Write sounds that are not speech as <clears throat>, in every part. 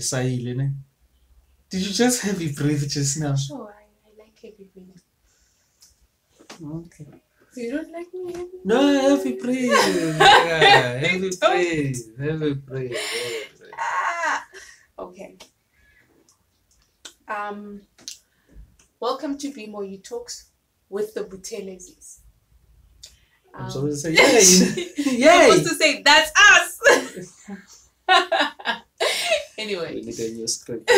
ukuthi you heavy sigh ne? Did you just heavy breathe just now? Sure, I, I like heavy breathing. Okay. So you don't like me heavy? No, heavy breathe. Yeah, heavy breathe. Heavy breathe. Ah! Okay. Um, welcome to Be More You Talks with the Buthelezis. I'm Um, supposed to say <laughs> yay. Yay. supposed to say that's us. <laughs> <laughs> We anyway, need a new script.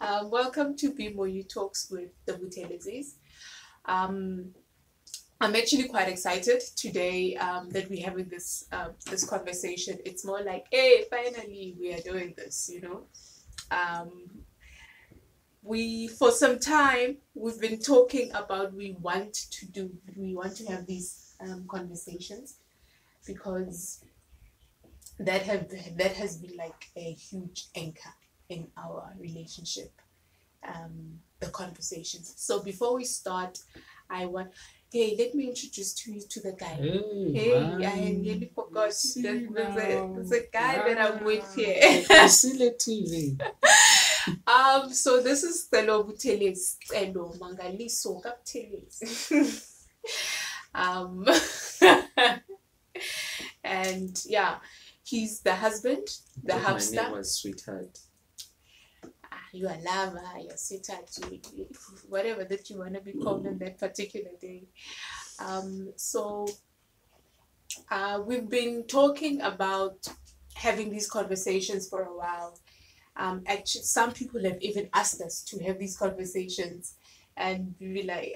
Uh, welcome to Be More You Talks with the Buthelezis. Um, I'm actually quite excited today um, that we're having this um, this conversation. It's more like, hey, finally we are doing this, you know. Um, we for some time we've been talking about we want to do we want to have these um, conversations because that have that has been like a huge anchor in our relationship um, the conversations so before we start i want hey let me introduce to you to the guy hey, Hey. I nearly forgot. See There's, there's, a, there's a guy that I'm with here. Facility. <laughs> Um, so this is Stelo Buteles, Stelo Mangaliso Kapteles. <laughs> um, <laughs> and yeah, he's the husband, the Thought My name was sweetheart. Ah, you are lover, you're sweetheart, you, you- whatever that you want to be called on that particular day. Um, so uh, we've been talking about having these conversations for a while. Um, actually, some people have even asked us to have these conversations, and we were like,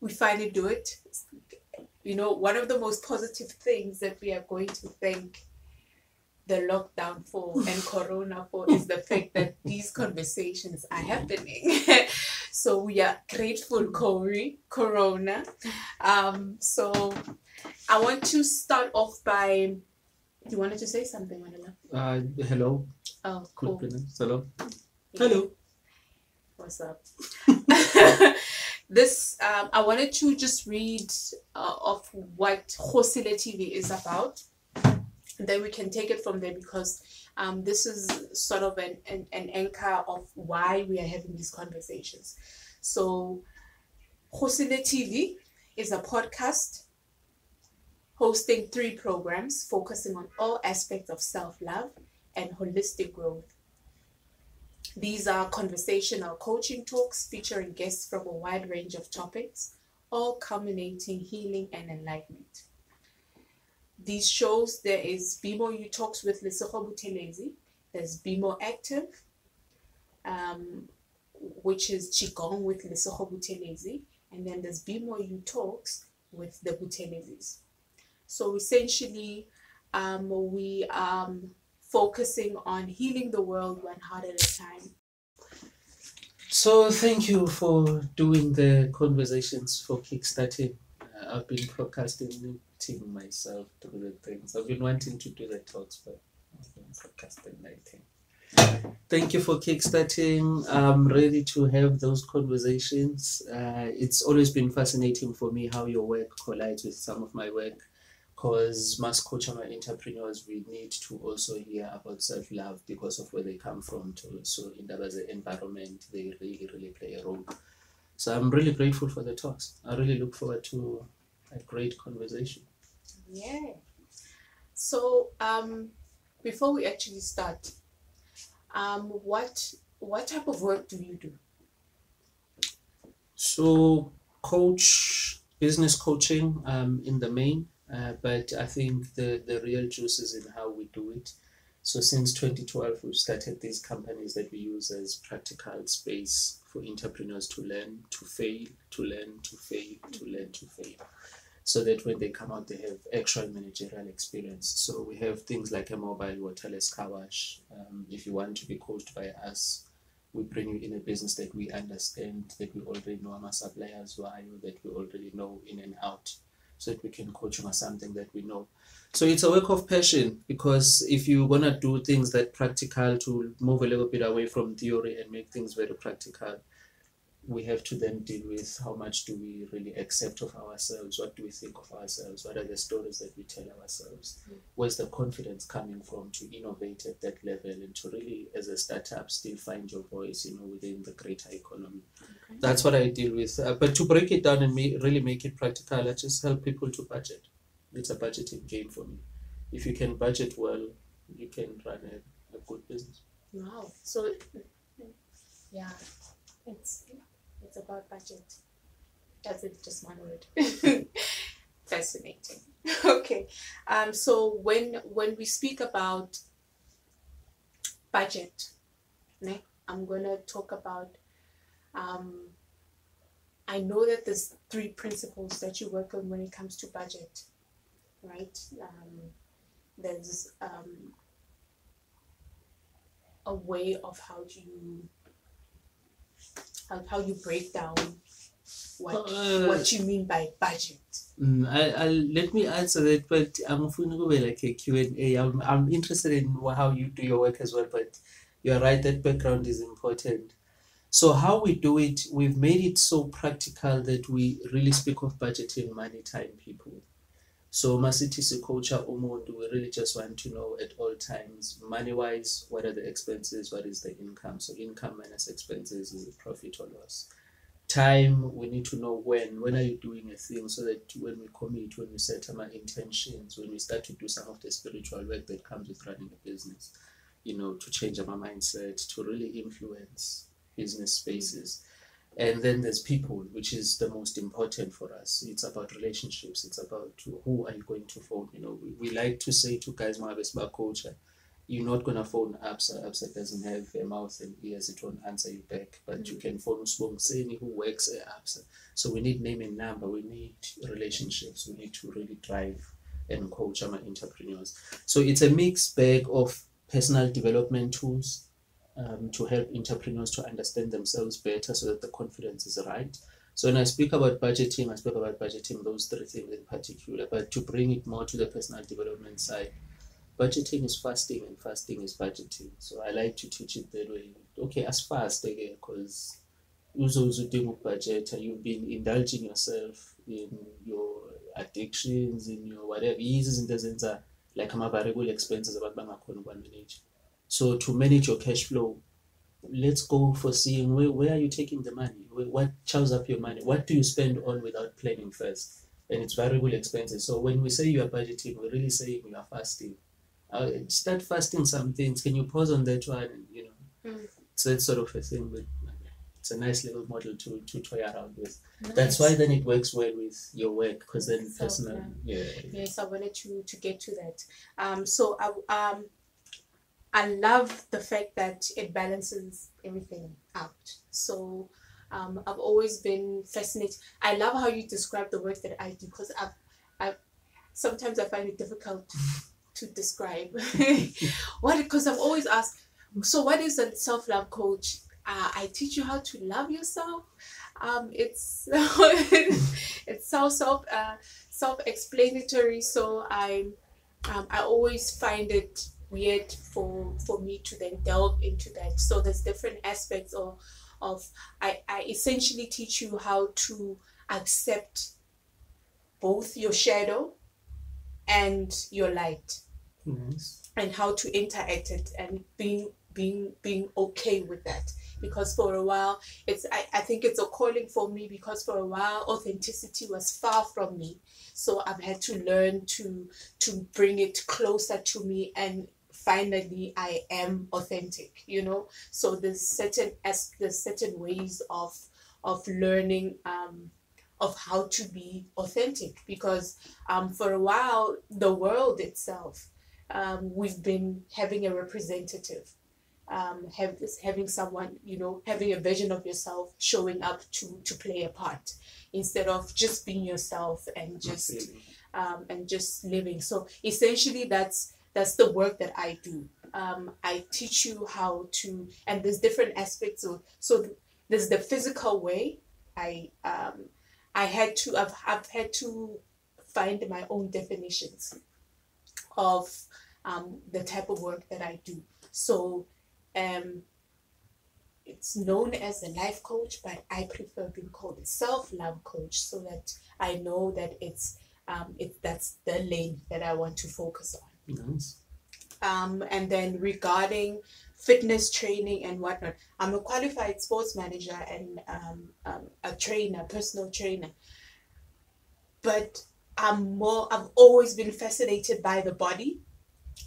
we finally do it. You know, one of the most positive things that we are going to thank the lockdown for <laughs> and corona for is the fact that these conversations are happening <laughs> so we are grateful corey corona um so i want to start off by you wanted to say something Manila? Uh, hello. oh cool. Hello. Hello. What's up? <laughs> this um, I wanted to just read uh, of what Khosele TV is about. Then we can take it from there because um, this is sort of an, an, an anchor of why we are having these conversations. So, Khosele TV is a podcast hosting three programs focusing on all aspects of self love and holistic growth. These are conversational coaching talks featuring guests from a wide range of topics, all culminating healing and enlightenment. These shows there is Be More You Talks with Lesego Buthelezi, there's Be More Active, um, which is Qigong with Lesego Buthelezi, and then there's Be More You Talks with the Buthelezis. So essentially, um, we um, focusing on healing the world one heart at a time. So thank you for doing the conversations for kickstarting. Uh, I've been procrastinating myself through the things. I've been wanting to do the talks, but I've been procrastinating. Thank you for kickstarting. I'm ready to have those conversations. Uh, it's always been fascinating for me how your work collides with some of my work. Because mass coach and entrepreneurs, we need to also hear about self love because of where they come from too. So in that as an environment, they really, really play a role. So I'm really grateful for the talks. I really look forward to a great conversation. Yeah. So um, before we actually start, um, what what type of work do you do? So coach business coaching um, in the main, uh, but I think the the real juice is in how we do it. So since 2012, we've started these companies that we use as practical space for entrepreneurs to learn, to fail, to learn, to fail, to learn, to fail. So that when they come out, they have actual managerial experience. So we have things like a mobile waterless car wash. Um, if you want to be coached by us, we bring you in a business that we understand, that we already know our suppliers are, that we already know in and out, so that we can coach you on something that we know. So it's a work of passion because if you're gonna do things that practical to move a little bit away from theory and make things very practical, we have to then deal with how much do we really accept of ourselves? What do we think of ourselves? What are the stories that we tell ourselves? Mm. Where's the confidence coming from to innovate at that level and to really, as a startup, still find your voice, you know, within the greater economy? Okay. That's what I deal with. Uh, but to break it down and ma- really make it practical, I just help people to budget. It's a budgeting game for me. If you can budget well, you can run a, a good business. Wow. So, yeah, it's about budget. That's it. Just one word. <laughs> Fascinating. <laughs> Okay. Um. So when when we speak about budget, ne, I'm gonna talk about. Um. I know that there's three principles that you work on when it comes to budget, right? Um, there's um, a way of how you how, how you break down what Uh, what you mean by budget. Mm, I, I let me answer that, but I'm going to go like a Q&A. I'm, I'm interested in how you do your work as well, but you're right, that background is important. So how we do it, we've made it so practical that we really speak of budgeting money, time, people. So Masitisi culture umuntu, we really just want to know at all times, money-wise, what are the expenses, what is the income? So income minus expenses is a profit or loss. Time we need to know when. When are you doing a thing? So that when we commit when we set our intentions when we start to do some of the spiritual work that comes with running a business you know to change our mindset to really influence business spaces and then there's people which is the most important for us it's about relationships it's about who are you going to phone you know we, we like to say to guys my Mabesba culture you're not gonna phone ABSA. ABSA doesn't have a mouth and ears, it won't answer you back. But you mm. can phone Swong Seni who works at ABSA. So we need name and number, we need relationships, we need to really drive and coach our entrepreneurs. So it's a mixed bag of personal development tools um, to help entrepreneurs to understand themselves better so that the confidence is right. So when I speak about budgeting, I speak about budgeting those three things in particular, but to bring it more to the personal development side, budgeting is fasting and fasting is budgeting. So I like to teach it that way. Okay, as fast again, because uzodinga budget you've been indulging yourself in your addictions, in your whatever. Yizo izinto ezenza like ama-variable expenses abantu bangakhona ukuwa-manage. So to manage your cash flow, let's go for seeing where, where are you taking the money? What chows up your money? What do you spend on without planning first? And it's variable expenses. So when we say you are budgeting, we're really saying you are fasting uh, start fasting some things. Can you pause on that one? And, you know, Mm. so it's sort of a thing, but it's a nice little model to to toy around with. That's why then it works well with your work because then So, personal, yeah. Yes, I wanted to to get to that. Um, so I um, I love the fact that it balances everything out. So um, I've always been fascinated. I love how you describe the work that I do because I've, I've sometimes I find it difficult to describe <laughs> what because I've always asked. So what is a self love coach? Uh, I teach you how to love yourself. Um, it's <laughs> it's so self uh, self explanatory. So I um, I always find it weird for for me to then delve into that. So there's different aspects of of I, I essentially teach you how to accept both your shadow and your light Nice. and how to interact it and being being being okay with that because for a while it's I, I think it's a calling for me because for a while authenticity was far from me so i've had to learn to to bring it closer to me and finally i am authentic you know so there's certain as there's certain ways of of learning um of how to be authentic because um for a while the world itself um, we've been having a representative, um, have, having someone, you know, having a vision of yourself showing up to, to play a part instead of just being yourself and just um, and just living. So essentially, that's that's the work that I do. Um, I teach you how to, and there's different aspects of. So there's the physical way. I um, I had to. I've, I've had to find my own definitions of um, the type of work that I do. So, um, it's known as a life coach, but I prefer being called a self-love coach so that I know that it's um, it that's the lane that I want to focus on. Nice. Um, and then regarding fitness training and whatnot, I'm a qualified sports manager and um, um, a trainer, personal trainer. But I'm more. I've always been fascinated by the body,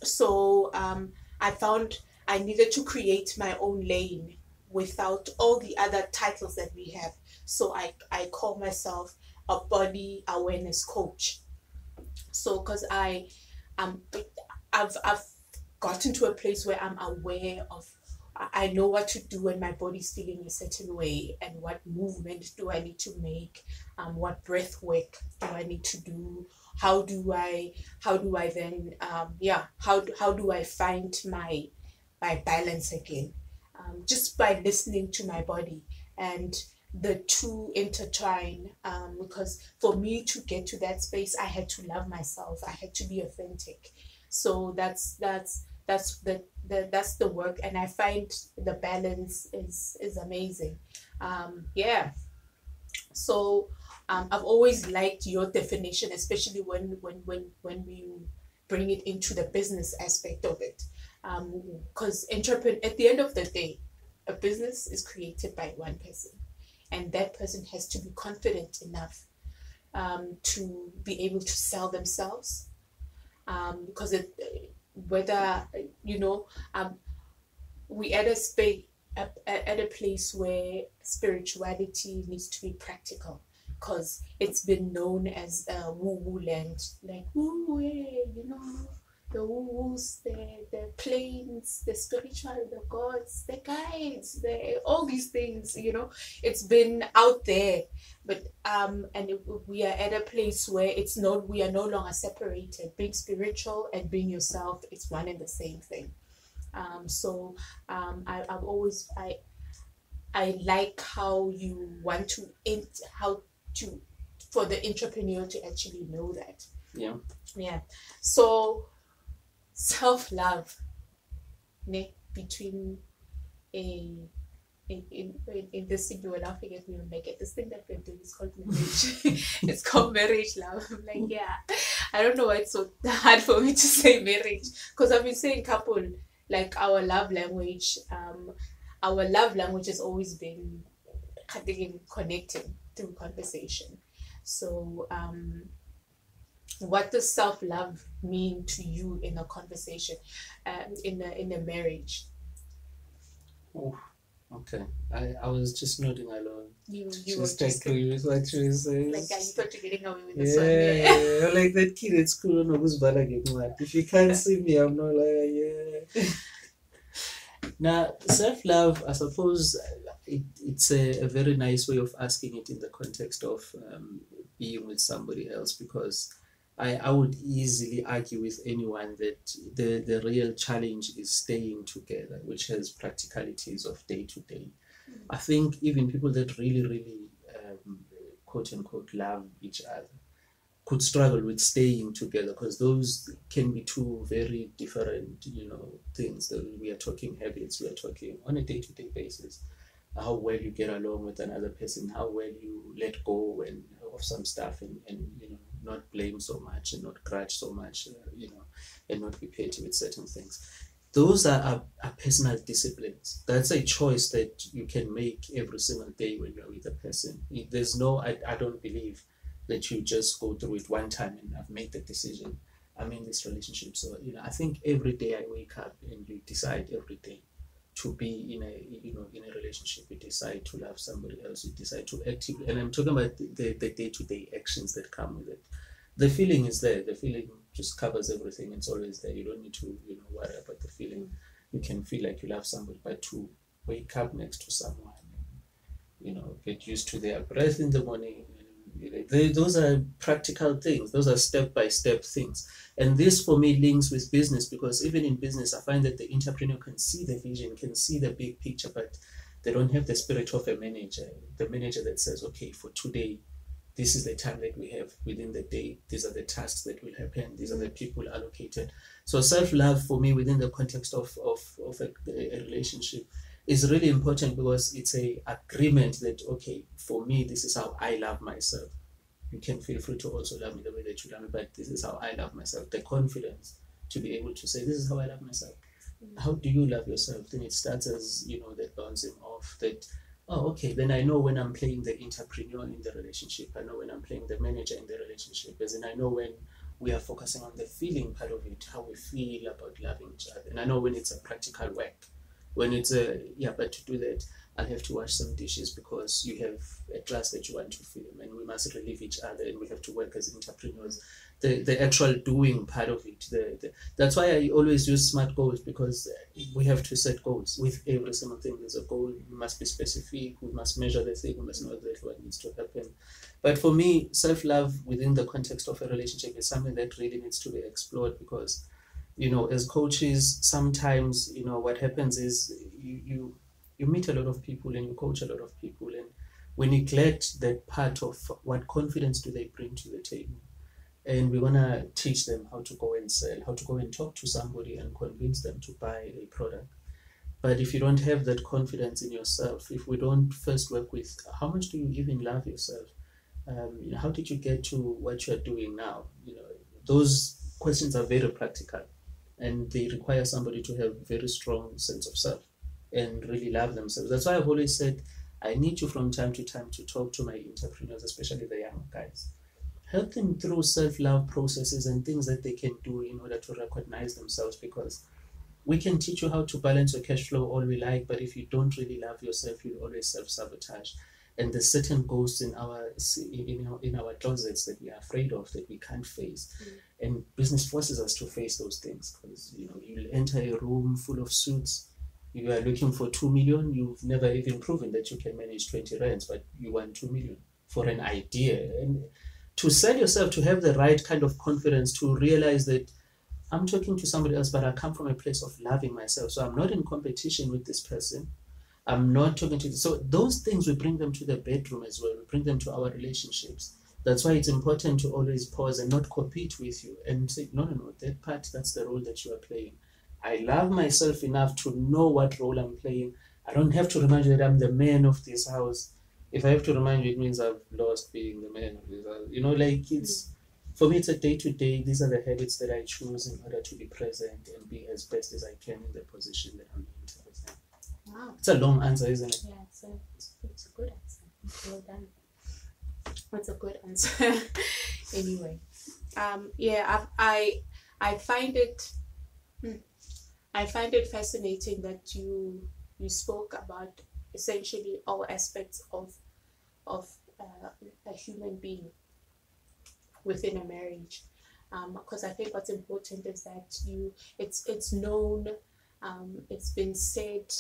so um, I found I needed to create my own lane without all the other titles that we have. So I I call myself a body awareness coach. So because I um I've I've gotten to a place where I'm aware of I know what to do when my body's feeling a certain way and what movement do I need to make, um, what breath work do I need to do, how do I how do I then um, yeah how do, how do I find my my balance again um, just by listening to my body. And the two intertwine um, because for me to get to that space I had to love myself. I had to be authentic. So that's that's that's the, the that's the work and i find the balance is is amazing. Um yeah. So um, i've always liked your definition especially when when when when we bring it into the business aspect of it. Because um, entrepreneur at the end of the day a business is created by one person and that person has to be confident enough um, to be able to sell themselves. Um, because it whether you know um, we at a space at, a place where spirituality needs to be practical because it's been known as woo woo land. Like woo you know the woos, the the planes, the spiritual, the gods, the guides, the all these things. You know, it's been out there, but um, and it, we are at a place where it's not. We are no longer separated. Being spiritual and being yourself, it's one and the same thing. Um, so um, I, I've always I I like how you want to int how to for the entrepreneur to actually know that. Yeah. Yeah. So self love ne, between a in, in, in this thing you were laughing at me get this thing that we're doing is called marriage. <laughs> it's called marriage love. I'm like, yeah. I don't know why it's so hard for me to say marriage. Because I've been saying couple, like our love language, um, our love language has always been connecting through conversation. So um what does self-love mean to you in a conversation um, in a in a marriage? Oh okay. I i was just nodding along. You you just were just agree with what you saying. like I thought you're getting away with this yeah, one yeah. yeah, like that kid at school onokuzibhala ngencwadi if you can't see me i'm not like yeah. Now self-love i suppose it, it's a, a very nice way of asking it in the context of um, being with somebody else because I, I would easily argue with anyone that the, the real challenge is staying together, which has practicalities of day to day. I think even people that really, really um, quote unquote love each other could struggle with staying together because those can be two very different, you know, things that we are talking habits, we are talking on a day to day basis. How well you get along with another person, how well you let go and of some stuff and, and you know not blame so much and not grudge so much, uh, you know, and not be petty with certain things. Those are, are, are, personal disciplines. That's a choice that you can make every single day when you're with a person. There's no, I, I don't believe that you just go through it one time and I've made the decision. I'm in this relationship. So, you know, I think every day I wake up and you decide every day to be in a you know in a relationship you decide to love somebody else you decide to actively and i'm talking about the, the day-to-day actions that come with it. The feeling is there. The feeling just covers everything. It's always there. You don't need to you know worry about the feeling. You can feel like you love somebody but to wake up next to someone you know get used to their breath in the morning they, those are practical things. Those are step-by-step things. And this for me links with business because even in business i find that the entrepreneur can see the vision can see the big picture but they don't have the spirit of a manager the manager that says okay for today this is the time that we have within the day. These are the tasks that will happen. These are the people allocated. So self-love for me within the context of of, of a, a relationship is really important because it's a agreement that okay, for me, this is how I love myself. You can feel free to also love me the way that you love me, but this is how I love myself. The confidence to be able to say, This is how I love myself. Mm. How do you love yourself? Then it starts as, you know, that bouncing off that oh okay then i know when i'm playing the entrepreneur in the relationship i know when i'm playing the manager in the relationship as in i know when we are focusing on the feeling part of it how we feel about loving each other and i know when it's a practical work when it's a yeah but to do that I'll have to wash some dishes because you have a class that you want to film and we must relieve each other and we have to work as entrepreneurs. The, the actual doing part of it. The, the, that's why I always use SMART goals because we have to set goals with every single thing. There's a goal, we must be specific, we must measure the thing, we must know exactly what needs to happen. But for me, self love within the context of a relationship is something that really needs to be explored because, you know, as coaches, sometimes, you know, what happens is you, you you meet a lot of people and you coach a lot of people. And we neglect that part of what confidence do they bring to the table. And we want to teach them how to go and sell how to go and talk to somebody and convince them to buy a product. But if you don't have that confidence in yourself if we don't first work with how much do you even love yourself? Um, you know, how did you get to what you're doing now? You know those questions are very practical and they require somebody to have very strong sense of self and really love themselves. That's why I've always said I need you from time to time to talk to my entrepreneurs, especially the young guys. Help them through self love processes and things that they can do in order to recognize themselves because we can teach you how to balance your cash flow all we like, but if you don't really love yourself, you'll always self sabotage. And there's certain ghosts in our in our, in our closets that we are afraid of that we can't face, mm. and business forces us to face those things because you know you'll enter a room full of suits you are looking for 2 million, you've never even proven that you can manage 20 rands, but you want 2 million for an idea. And to sell yourself, to have the right kind of confidence, to realize that I'm talking to somebody else, but I come from a place of loving myself. So I'm not in competition with this person. I'm not talking to. So those things we bring them to the bedroom as well. We bring them to our relationships. That's why it's important to always pause and not compete with you and say, no, no, no, that part, that's the role that you are playing. I love myself enough to know what role I'm playing. I don't have to remind you that I'm the man of this house. If I have to remind you, it means I've lost being the man of this house. You know, like it's for me, it's a day to day. These are the habits that I choose in order to be present and be as best as I can in the position that I'm in. Wow. It's a long answer, isn't it? Yeah, it's a, it's, it's a good answer. Well done. That's a good answer. <laughs> anyway, um, yeah, I, I, I find it. Hmm, I find it fascinating that you you spoke about essentially all aspects of of uh, a human being within a marriage because um, I think what's important is that you it's it's known um, it's been said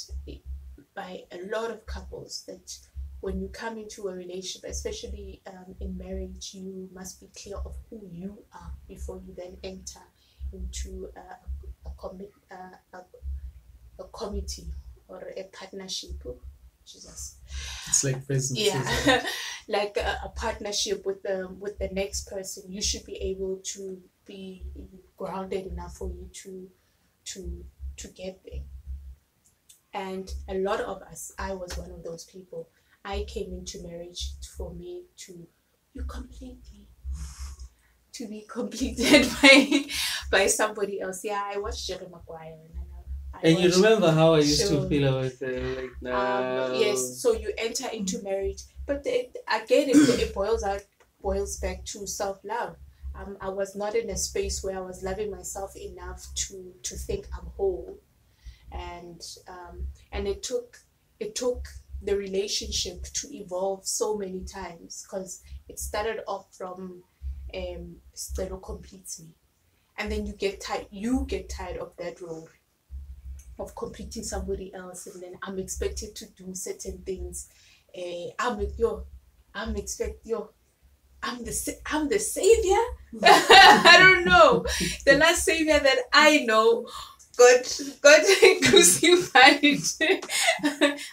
by a lot of couples that when you come into a relationship especially um, in marriage you must be clear of who you are before you then enter into a a, commit, uh, a, a committee or a partnership. Oh, Jesus. It's like business. Yeah, <laughs> like a, a, partnership with the with the next person. You should be able to be grounded enough for you to to to get there. And a lot of us, I was one of those people. I came into marriage for me to you completely to be completed <laughs> by by somebody else. Yeah, I watched Jerry Maguire and I, and you remember how I used to feel about it, like no. Um, yes, so you enter into marriage, but the, again, it, it boils out boils back to self love. Um, I was not in a space where I was loving myself enough to to think I'm whole, and um, and it took it took the relationship to evolve so many times because it started off from um, Stelo completes me. And then you get tired, you get tired of that role of completing somebody else, and then I'm expected to do certain things. Uh, I'm yo, I'm expect yo, I'm the I'm the savior. <laughs> I don't know. The <laughs> last savior that I know God God <laughs> crucified.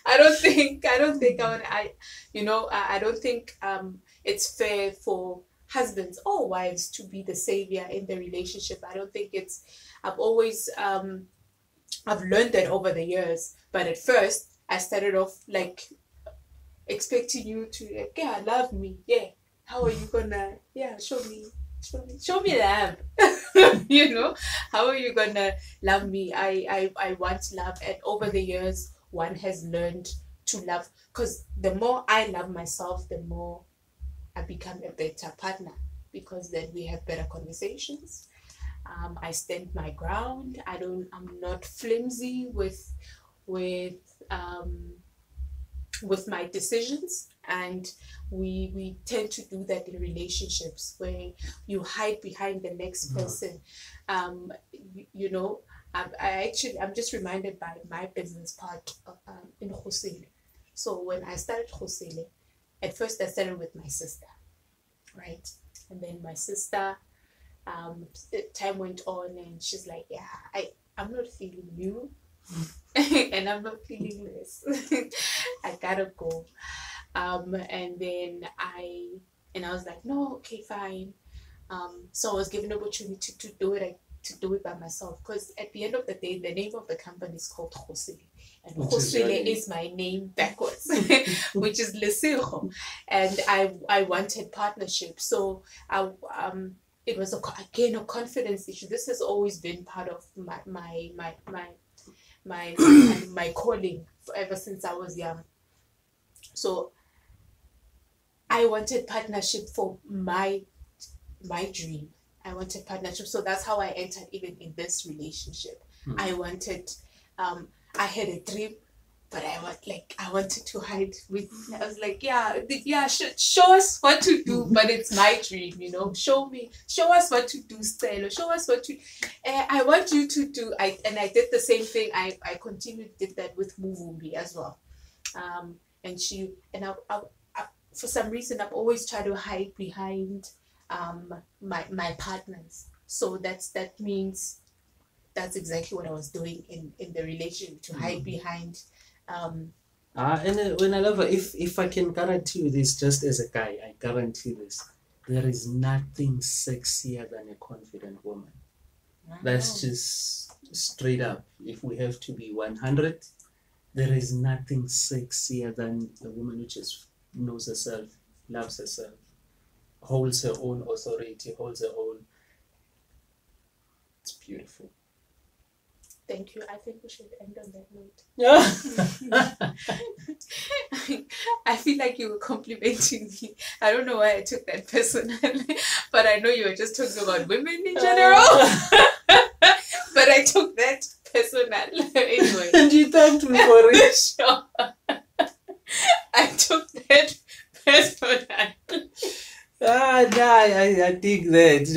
I don't think I don't think I would I you know I, I don't think um it's fair for husbands or wives to be the savior in the relationship. I don't think it's, I've always, um, I've learned that over the years, but at first I started off like expecting you to like, yeah, love me. Yeah. How are you gonna yeah, show me show me show me love. <laughs> you know? How are you gonna love me? I, I I want love and over the years one has learned to love because the more I love myself, the more I become a better partner because then we have better conversations. Um, I stand my ground. I don't. I'm not flimsy with with um, with my decisions, and we we tend to do that in relationships where you hide behind the next person. Um, you, you know, I, I actually I'm just reminded by my business part of, um, in Khosele. So when I started Khosele, at first I started with my sister, right? And then my sister, um, time went on and she's like, yeah, I, I'm not feeling you. <laughs> and I'm not feeling this. <laughs> I gotta go. Um, and then I, and I was like, no, okay, fine. Um, so I was given the opportunity to, to do it. I, to do it by myself because at the end of the day, the name of the company is called Khosele. And Khosele is, is my name backwards, <laughs> <laughs> which is Lesego. And I I wanted partnership. So I um it was a, again a confidence issue. This has always been part of my my my my my, my, <clears throat> my calling ever since I was young. So I wanted partnership for my my dream. I wanted partnership. So that's how I entered even in this relationship. Hmm. I wanted um I had a dream but I was like, I wanted to hide with. I was like, yeah, yeah, sh- show us what to do, <laughs> but it's my dream, you know. Show me, show us what to do, Stella. Show us what to. Uh, I want you to do. I and I did the same thing. I I continued did that with Muvumbi as well, um, and she and I, I, I, for some reason I've always tried to hide behind um my my partners. So that's that means that's exactly what I was doing in in the relationship to hide mm-hmm. behind um, uh, and uh, when I love her, if if I can guarantee you this, just as a guy, I guarantee this: there is nothing sexier than a confident woman. Wow. That's just straight up. If we have to be one hundred, there is nothing sexier than a woman who just knows herself, loves herself, holds her own authority, holds her own. It's beautiful. Thank you. I think we should end on that note. Yeah. <laughs> I feel like you were complimenting me. I don't know why I took that personally, <laughs> but I know you were just talking about women in general. Uh. <laughs> but I took that personal anyway. And you thanked me for it. sure. <laughs> I took that personal. Ah, nah, I, I dig that.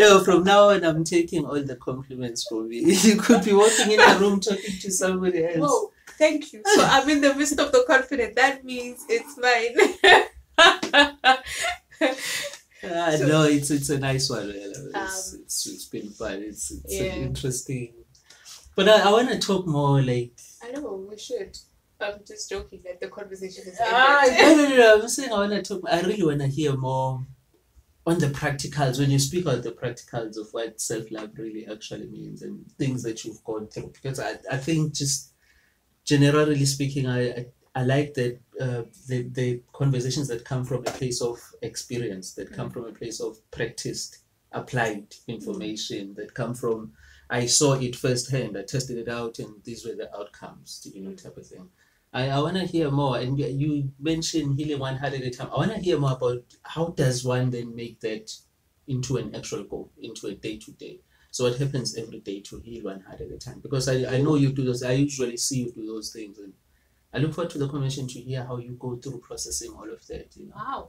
no, <laughs> from now on, I'm taking all the compliments from you. <laughs> You could be walking in a room talking to somebody else. Oh, thank you. So I'm in the midst of the confidence. That means it's mine. ah, so, no, it's it's a nice one. It's, um, it's, it's been fun. It's it's yeah. interesting. But I, I want to talk more like. I know we should. I'm just joking that the conversation is. Ah, <laughs> no, no, no. I'm saying I want to talk. I really want to hear more on the practicals when you speak on the practicals of what self-love really actually means and things that you've gone through because i, I think just generally speaking i i, I like that uh, the, the conversations that come from a place of experience that come from a place of practiced applied information that come from i saw it firsthand i tested it out and these were the outcomes you know type of thing I, I want to hear more. And you mentioned healing one heart at a time. I want to hear more about how does one then make that into an actual goal, into a day to day. So what happens every day to heal one heart at a time? Because I, I know you do those. I usually see you do those things, and I look forward to the conversation to hear how you go through processing all of that. You know? Wow.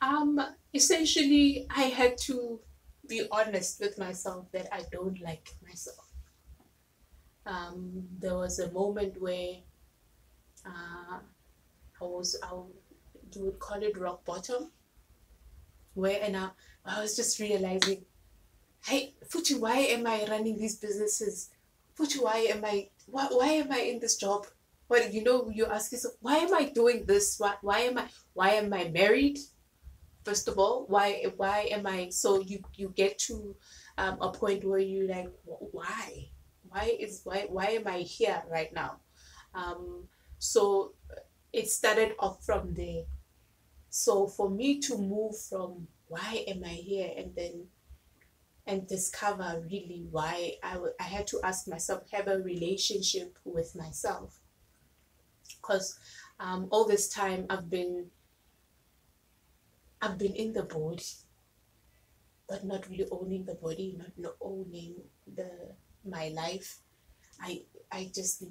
Um. Essentially, I had to be honest with myself that I don't like myself. Um, there was a moment where uh, I was, I would, you would call it rock bottom, where and I, I was just realizing, hey, Fuchi, why am I running these businesses? Fuchi, why am I, why, why am I in this job? What you know, you ask yourself, why am I doing this? Why, why am I, why am I married? First of all, why, why am I? So you, you get to um, a point where you like, why, why is, why, why am I here right now? Um, so it started off from there. So for me to move from why am I here and then and discover really why I, w- I had to ask myself, have a relationship with myself. Because um, all this time I've been I've been in the body, but not really owning the body, not, not owning the my life. I I just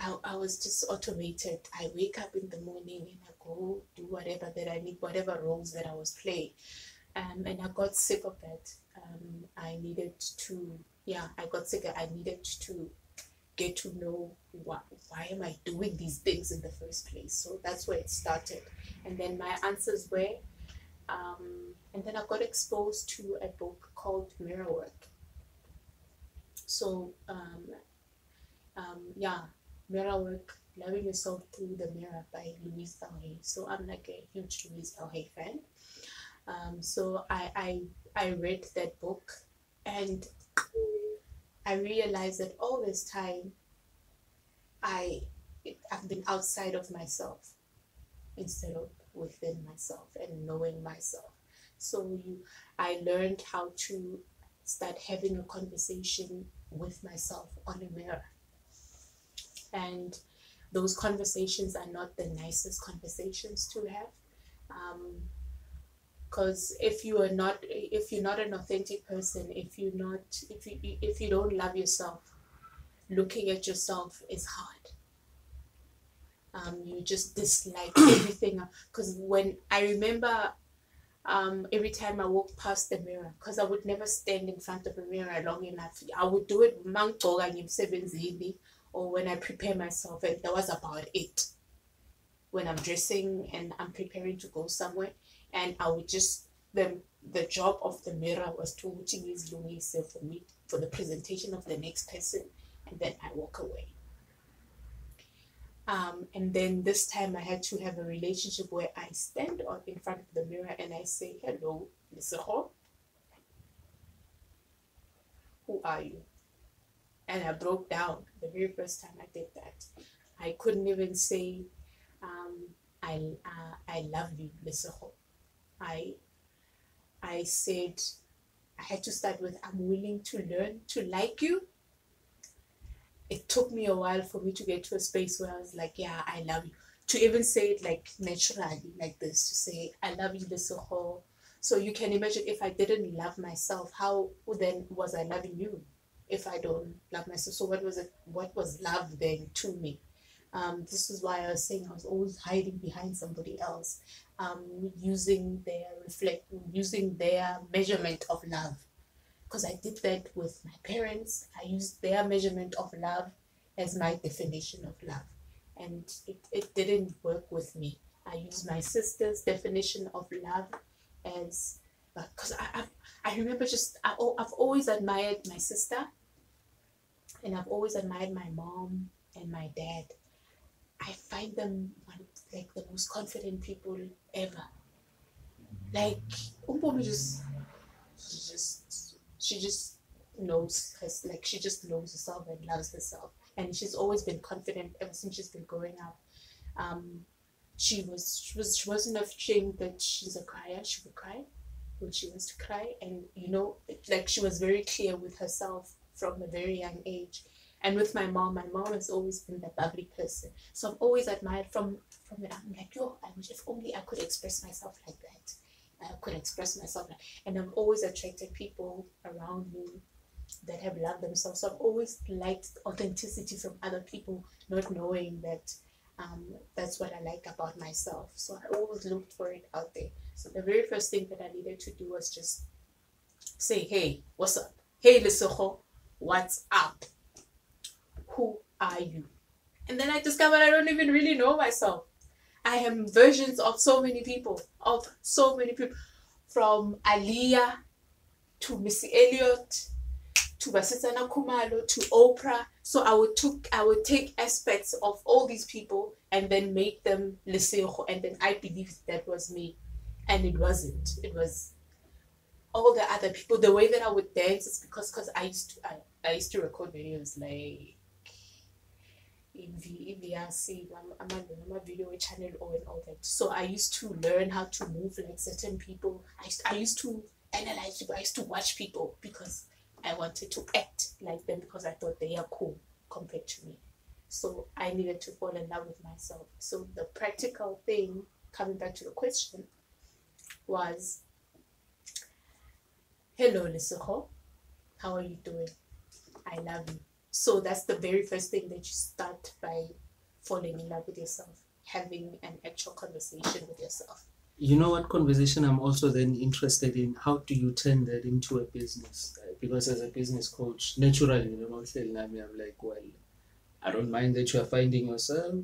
I, I was just automated. I wake up in the morning and I go do whatever that I need, whatever roles that I was playing. Um, and I got sick of that. Um, I needed to, yeah, I got sick. I needed to get to know why, why am I doing these things in the first place. So that's where it started. And then my answers were, um, and then I got exposed to a book called Mirror Work. So, um, um, yeah, Mirror Work, Loving Yourself Through the Mirror by Louise Hay. So I'm like a huge Louise Hay fan. Um, so I, I I read that book and I realized that all this time I I've been outside of myself instead of within myself and knowing myself. So you I learned how to start having a conversation with myself on a mirror. And those conversations are not the nicest conversations to have. Um, because if you are not if you're not an authentic person if you're not if you if you don't love yourself looking at yourself is hard um, you just dislike <coughs> everything because when i remember um, every time i walk past the mirror because i would never stand in front of a mirror long enough i would do it or when i prepare myself and that was about it when i'm dressing and i'm preparing to go somewhere and I would just the the job of the mirror was to use Louise for me for the presentation of the next person, and then I walk away. Um, and then this time I had to have a relationship where I stand on in front of the mirror and I say, "Hello, Liseho. Who are you?" And I broke down the very first time I did that. I couldn't even say, um, "I uh, I love you, Liseho." I I said I had to start with I'm willing to learn to like you. It took me a while for me to get to a space where I was like, yeah, I love you. To even say it like naturally, like this, to say, I love you, whole. So you can imagine if I didn't love myself, how then was I loving you? If I don't love myself, so what was it? What was love then to me? Um, this is why I was saying I was always hiding behind somebody else, um, using their reflect, using their measurement of love. Because I did that with my parents. I used their measurement of love as my definition of love, and it, it didn't work with me. I used my sister's definition of love as because I, I I remember just I, I've always admired my sister, and I've always admired my mom and my dad I find them like the most confident people ever. Like Umbomi just she just she just knows her like she just knows herself and loves herself. And she's always been confident ever since she's been growing up. Um, she was she was she wasn't ashamed that she's a crier. She would cry when she wants to cry, and you know, like she was very clear with herself from a very young age. And with my mom, my mom has always been that bubbly person. So I've always admired from from it. I'm like, yo, I wish if only I could express myself like that. I could express myself like, and I've always attracted people around me that have loved themselves. So I've always liked authenticity from other people, not knowing that um, that's what I like about myself. So I always looked for it out there. So the very first thing that I needed to do was just say, hey, what's up? Hey, Liseho, what's up? who are you? And then I discovered I don't even really know myself. I am versions of so many people, of so many people, from Aaliyah to Missy Elliott to Basetsana Khumalo to Oprah. So I would took I would take aspects of all these people and then make them Lesego, and then I believed that was me, and it wasn't. It was all the other people. The way that I would dance is because because I used to I, I used to record videos like in VRC, my video channel or and all that. So I used to learn how to move like certain people. I used, I used to analyze people. I used to watch people because I wanted to act like them because I thought they are cool compared to me. So I needed to fall in love with myself. So the practical thing, coming back to the question, was Hello, Lesotho. How are you doing? I love you. So that's the very first thing that you start by falling in love with yourself, having an actual conversation with yourself. You know what conversation I'm also then interested in? How do you turn that into a business? Uh, because as a business coach, naturally, you know, I'm like, well, I don't mind that you are finding yourself.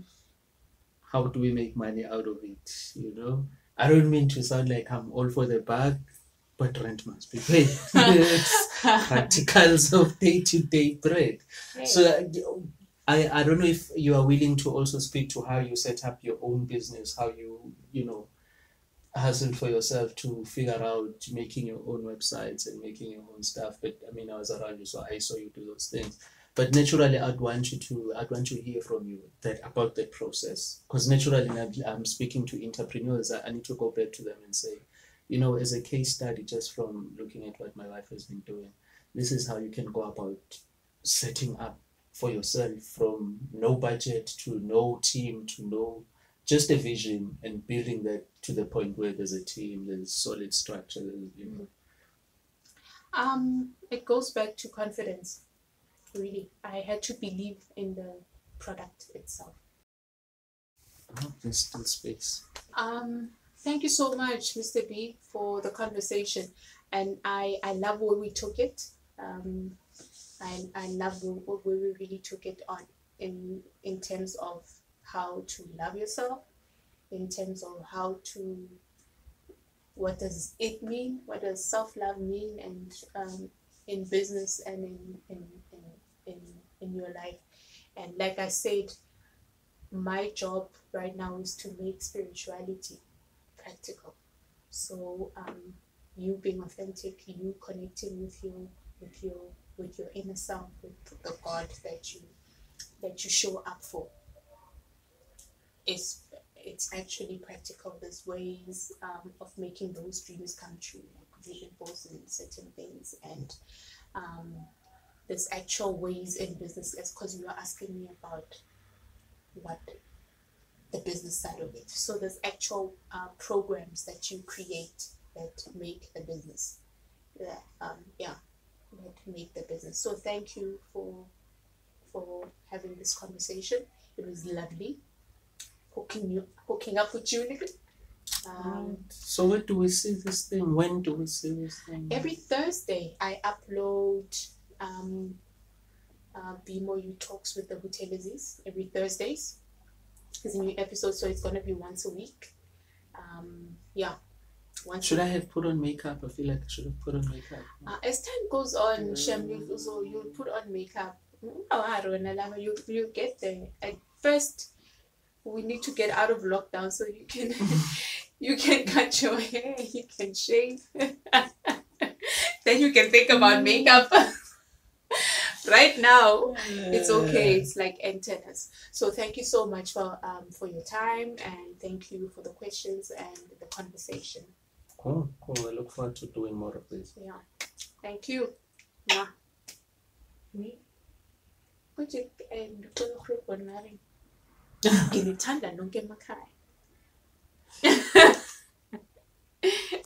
How do we make money out of it? You know, I don't mean to sound like I'm all for the bag, but rent must be paid. <laughs> Practicals of day to day bread. So I, I don't know if you are willing to also speak to how you set up your own business, how you, you know, hustle for yourself to figure out making your own websites and making your own stuff. But I mean, I was around you, so I saw you do those things. But naturally, I'd want you to, I'd want to hear from you that about that process. Because naturally, I'm speaking to entrepreneurs. I need to go back to them and say, you know, as a case study, just from looking at what my wife has been doing, this is how you can go about setting up for yourself from no budget to no team to no just a vision and building that to the point where there's a team, there's solid structure, you know. Um, it goes back to confidence. Really, I had to believe in the product itself. Oh, there's still space. Um, Thank you so much, Mr. B, for the conversation. And I, I love where we took it. Um, I, I love where, we really took it on in, in terms of how to love yourself, in terms of how to, what does it mean? What does self love mean? And um, in business and in, in, in, in, in your life. And like I said, my job right now is to make spirituality practical. So um, you being authentic, you connecting with your with your with your inner self, with the God that you that you show up for. It's it's actually practical. There's ways um, of making those dreams come true, like vision boards and certain things, and um, there's actual ways in business. Because you are asking me about what the business side of it. So there's actual uh, programs that you create that make the business. Yeah, um, yeah, that make the business. So thank you for for having this conversation. It was lovely hooking you hooking up with you. Um, so where do we see this thing? When do we see this thing? Every Thursday I upload um, uh, Be More You Talks with the Hoteliers every Thursdays there's a new episode, so it's gonna be once a week. Um, yeah. Once should I have put on makeup? I feel like I should have put on makeup. Uh, as time goes on, mm. Shem, you, so you put on makeup. Oh, I don't know. You you get there. At first, we need to get out of lockdown so you can <laughs> <laughs> you can cut your hair, you can shave. <laughs> then you can think about makeup right now it's okay. It's like antennas so thank you so much for um, for your time and thank you for the questions and the conversation. Cool cool. I look forward to doing more of this. Yeah. Thank you. Yeah. me? Kuthi ndifuna uhlupho nami ngilithanda lonke emakhaya <laughs>